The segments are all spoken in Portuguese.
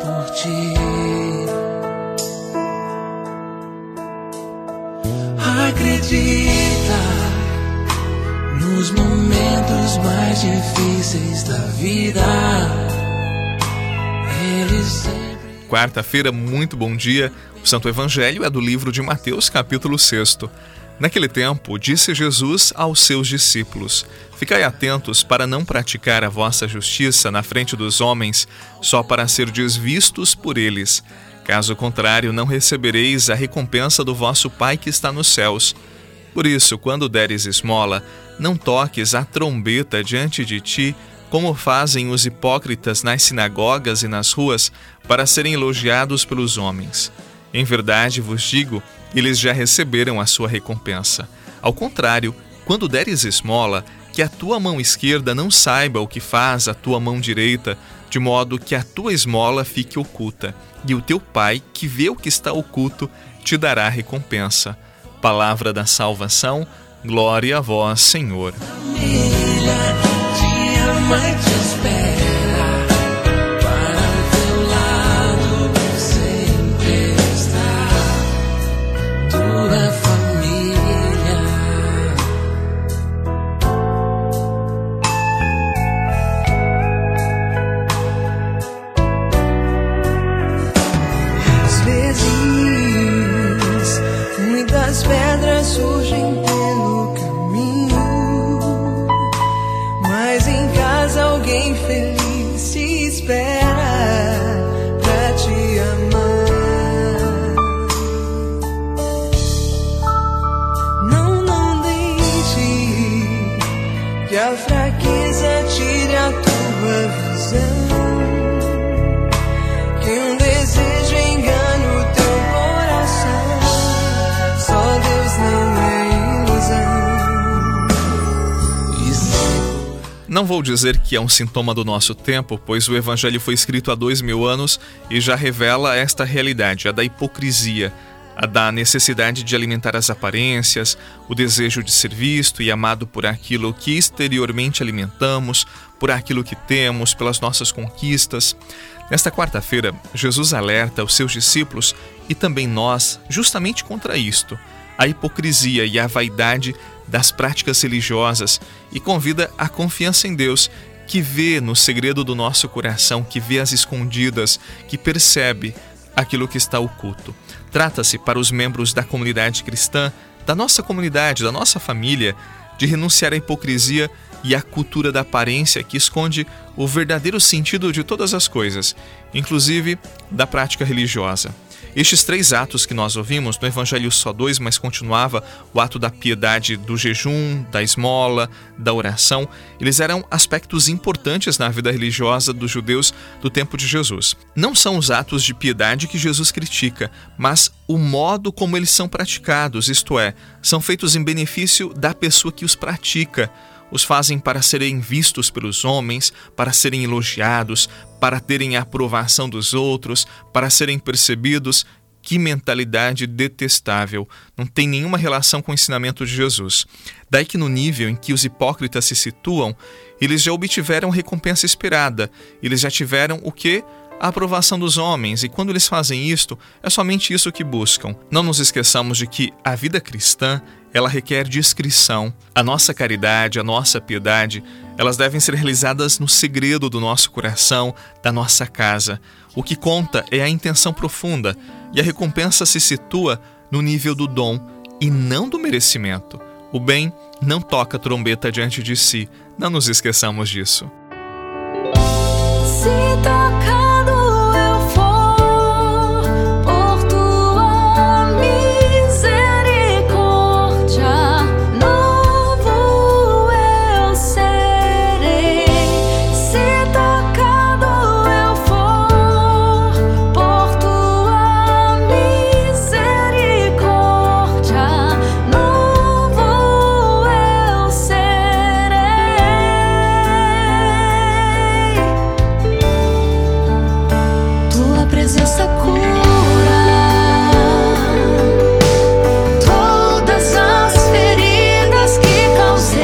por ti. Acredita nos momentos mais difíceis da vida. Quarta-feira, muito bom dia. O Santo Evangelho é do livro de Mateus, capítulo 6. Naquele tempo, disse Jesus aos seus discípulos: Ficai atentos para não praticar a vossa justiça na frente dos homens, só para ser desvistos por eles. Caso contrário, não recebereis a recompensa do vosso Pai que está nos céus. Por isso, quando deres esmola, não toques a trombeta diante de ti, como fazem os hipócritas nas sinagogas e nas ruas, para serem elogiados pelos homens. Em verdade vos digo, eles já receberam a sua recompensa. Ao contrário, quando deres esmola, que a tua mão esquerda não saiba o que faz a tua mão direita, de modo que a tua esmola fique oculta, e o teu pai, que vê o que está oculto, te dará recompensa. Palavra da salvação, glória a vós, Senhor. Família, Não vou dizer que é um sintoma do nosso tempo, pois o Evangelho foi escrito há dois mil anos e já revela esta realidade, a da hipocrisia, a da necessidade de alimentar as aparências, o desejo de ser visto e amado por aquilo que exteriormente alimentamos, por aquilo que temos, pelas nossas conquistas. Nesta quarta-feira, Jesus alerta os seus discípulos e também nós justamente contra isto, a hipocrisia e a vaidade das práticas religiosas e convida a confiança em Deus, que vê no segredo do nosso coração, que vê as escondidas, que percebe aquilo que está oculto. Trata-se para os membros da comunidade cristã, da nossa comunidade, da nossa família, de renunciar à hipocrisia e à cultura da aparência que esconde o verdadeiro sentido de todas as coisas, inclusive da prática religiosa. Estes três atos que nós ouvimos, no Evangelho só dois, mas continuava o ato da piedade do jejum, da esmola, da oração, eles eram aspectos importantes na vida religiosa dos judeus do tempo de Jesus. Não são os atos de piedade que Jesus critica, mas o modo como eles são praticados, isto é, são feitos em benefício da pessoa que os pratica os fazem para serem vistos pelos homens, para serem elogiados, para terem a aprovação dos outros, para serem percebidos. Que mentalidade detestável! Não tem nenhuma relação com o ensinamento de Jesus. Daí que, no nível em que os hipócritas se situam, eles já obtiveram recompensa esperada, eles já tiveram o que? A aprovação dos homens, e quando eles fazem isto, é somente isso que buscam. Não nos esqueçamos de que a vida cristã, ela requer discrição. A nossa caridade, a nossa piedade, elas devem ser realizadas no segredo do nosso coração, da nossa casa. O que conta é a intenção profunda, e a recompensa se situa no nível do dom e não do merecimento. O bem não toca trombeta diante de si, não nos esqueçamos disso. Se traz essa cura. Todas as feridas que causei,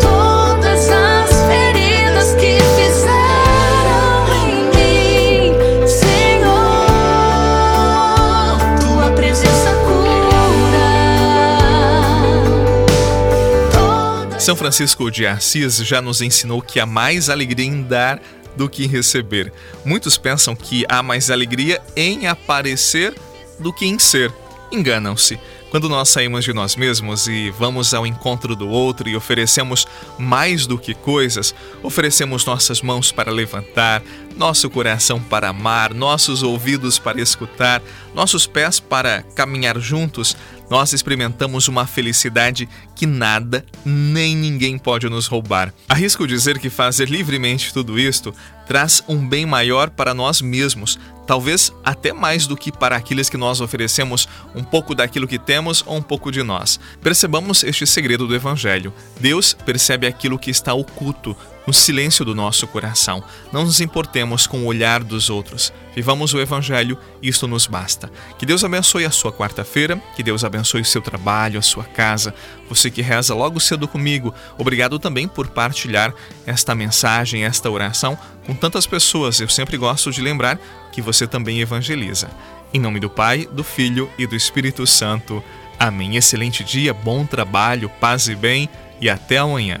todas as feridas que fizeram em mim, Senhor, tua presença cura. Todas São Francisco de Assis já nos ensinou que há mais alegria em dar do que em receber. Muitos pensam que há mais alegria em aparecer do que em ser. Enganam-se. Quando nós saímos de nós mesmos e vamos ao encontro do outro e oferecemos mais do que coisas, oferecemos nossas mãos para levantar, nosso coração para amar, nossos ouvidos para escutar, nossos pés para caminhar juntos, nós experimentamos uma felicidade que nada nem ninguém pode nos roubar. Arrisco dizer que fazer livremente tudo isto traz um bem maior para nós mesmos, talvez até mais do que para aqueles que nós oferecemos um pouco daquilo que temos ou um pouco de nós. Percebamos este segredo do Evangelho. Deus percebe aquilo que está oculto no silêncio do nosso coração. Não nos importemos com o olhar dos outros. Vivamos o Evangelho isto nos basta. Que Deus abençoe a sua quarta-feira, que Deus abençoe o seu trabalho, a sua casa. Você que reza logo cedo comigo, obrigado também por partilhar esta mensagem, esta oração com tantas pessoas. Eu sempre gosto de lembrar que você também evangeliza. Em nome do Pai, do Filho e do Espírito Santo. Amém. Excelente dia, bom trabalho, paz e bem e até amanhã.